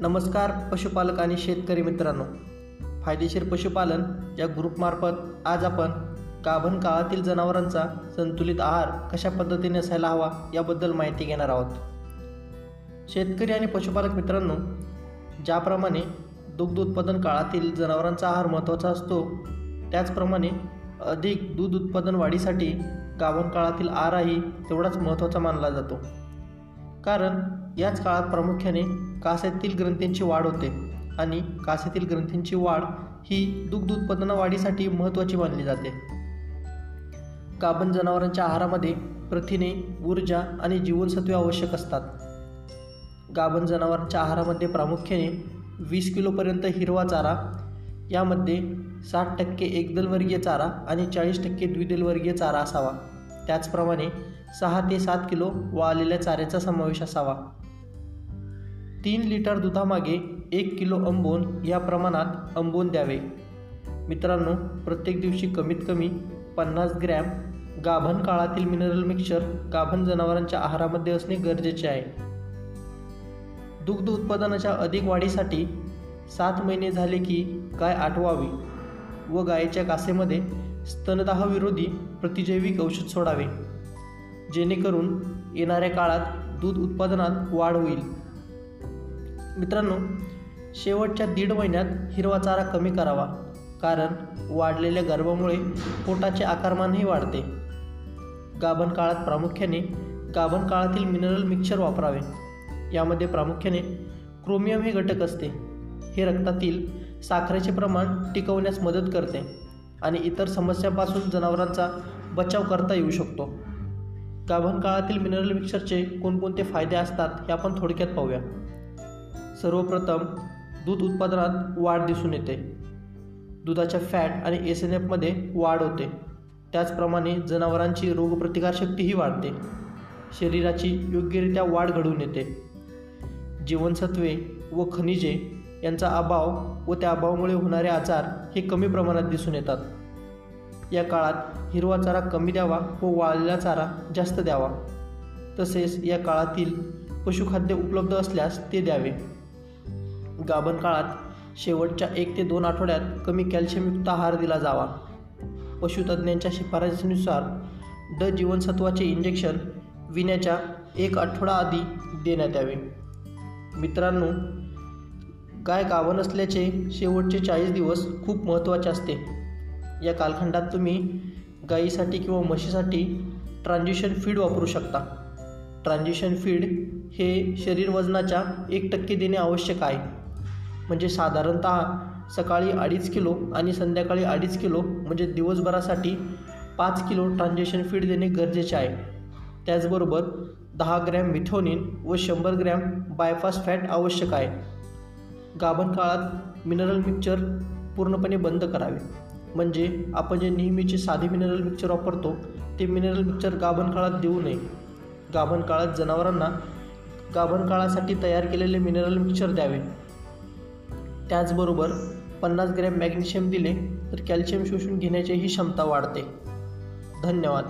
नमस्कार पशुपालक आणि शेतकरी मित्रांनो. फायदेशीर पशुपालन या ग्रुपमार्फत आज आपण गाभण काळातील जनावरांचा संतुलित आहार कशा पद्धतीने असायला हवा याबद्दल माहिती घेणार आहोत. शेतकरी आणि पशुपालक मित्रांनो ज्याप्रमाणे दुग्ध उत्पादन काळातील जनावरांचा आहार महत्त्वाचा असतो त्याचप्रमाणे अधिक दूध उत्पादन वाढीसाठी गाभण काळातील आहारही तेवढाच महत्त्वाचा मानला जातो. कारण याच काळात प्रामुख्याने कासेतील ग्रंथींची वाढ होते आणि कासेतील ग्रंथींची वाढ ही दुग्ध उत्पादन वाढीसाठी महत्त्वाची मानली जाते. गाभण जनावरांच्या आहारामध्ये प्रथिने ऊर्जा आणि जीवनसत्वे आवश्यक असतात. गाभण जनावरांच्या आहारामध्ये प्रामुख्याने वीस किलोपर्यंत हिरवा चारा यामध्ये साठ टक्के एकदलवर्गीय चारा आणि चाळीस टक्के द्विदलवर्गीय चारा असावा. त्याचप्रमाणे सहा ते सात किलो वाळलेल्या चाऱ्याचा समावेश असावा. तीन लिटर दुधामागे एक किलो अंबोन या प्रमाणात अंबोन द्यावे. मित्रांनो प्रत्येक दिवशी कमीत कमी पन्नास ग्रॅम गाभण काळातील मिनरल मिक्सचर गाभण जनावरांच्या आहारामध्ये असणे गरजेचे आहे. दुग्ध उत्पादनाच्या अधिक वाढीसाठी सात महिने झाले की गाय आठवावी व गायीच्या कासेमध्ये स्तनदाहविरोधी प्रतिजैविक औषध सोडावे. जेणेकरून येणाऱ्या काळात दूध उत्पादनात वाढ होईल. मित्रांनो शेवटच्या दीड महिन्यात हिरवा चारा कमी करावा कारण वाढलेल्या गर्भामुळे पोटाचे आकारमानही वाढते. गाभण काळात प्रामुख्याने गाभण काळातील मिनरल मिक्सचर वापरावे. यामध्ये प्रामुख्याने क्रोमियम हे घटक असते. हे रक्तातील साखरेचे प्रमाण टिकवण्यास मदत करते आणि इतर समस्यांपासून जनावरांचा बचाव करता येऊ शकतो. गाभण काळातील मिनरल मिक्सरचे कोणकोणते फायदे असतात हे आपण थोडक्यात पाहूया. सर्वप्रथम दूध उत्पादनात वाढ दिसून येते. दुधाच्या फॅट आणि एस एन एफमध्ये वाढ होते. त्याचप्रमाणे जनावरांची रोगप्रतिकारशक्तीही वाढते. शरीराची योग्यरित्या वाढ घडून येते. जीवनसत्वे व खनिजे यांचा अभाव व त्या अभावामुळे होणारे आजार हे कमी प्रमाणात दिसून येतात. या काळात हिरवा चारा कमी द्यावा व वाळलेला चारा जास्त द्यावा. तसेच या काळातील पशुखाद्य उपलब्ध असल्यास ते द्यावे. गाभण काळात शेवटच्या एक ते दोन आठवड्यात कमी कॅल्शियमयुक्त आहार दिला जावा. पशुतज्ज्ञांच्या शिफारसीनुसार ड जीवनसत्वाचे इंजेक्शन विण्याच्या एक आठवडा आधी देण्यात यावे. मित्रांनो गाय गाभण असल्याचे शेवटचे चाळीस दिवस खूप महत्त्वाचे असते. या कालखंडात तुम्ही गायीसाठी किंवा म्हशीसाठी ट्रान्झिशन फीड वापरू शकता. ट्रान्झिशन फीड हे शरीर वजनाच्या एक टक्के देणे आवश्यक आहे. म्हणजे साधारणत सकाळी अडीच किलो आणि संध्याकाळी अडीच किलो म्हणजे दिवसभरासाठी पाच किलो ट्रान्झॅक्शन फीड देणे गरजेचे आहे. त्याचबरोबर दहा ग्रॅम मिथोनिन व शंभर ग्रॅम बायपास फॅट आवश्यक आहे. गाभण काळात मिनरल मिक्सचर पूर्णपणे बंद करावे. म्हणजे आपण जे नेहमीचे साधे मिनरल मिक्सचर वापरतो ते मिनरल मिक्सचर गाभण काळात देऊ नये. गाभण काळात जनावरांना गाभण काळासाठी तयार केलेले मिनरल मिक्सचर द्यावे. त्याचबरोबर पन्नास ग्रॅम मॅग्नेशियम दिले तर कॅल्शियम शोषून घेण्याचीही क्षमता वाढते. धन्यवाद.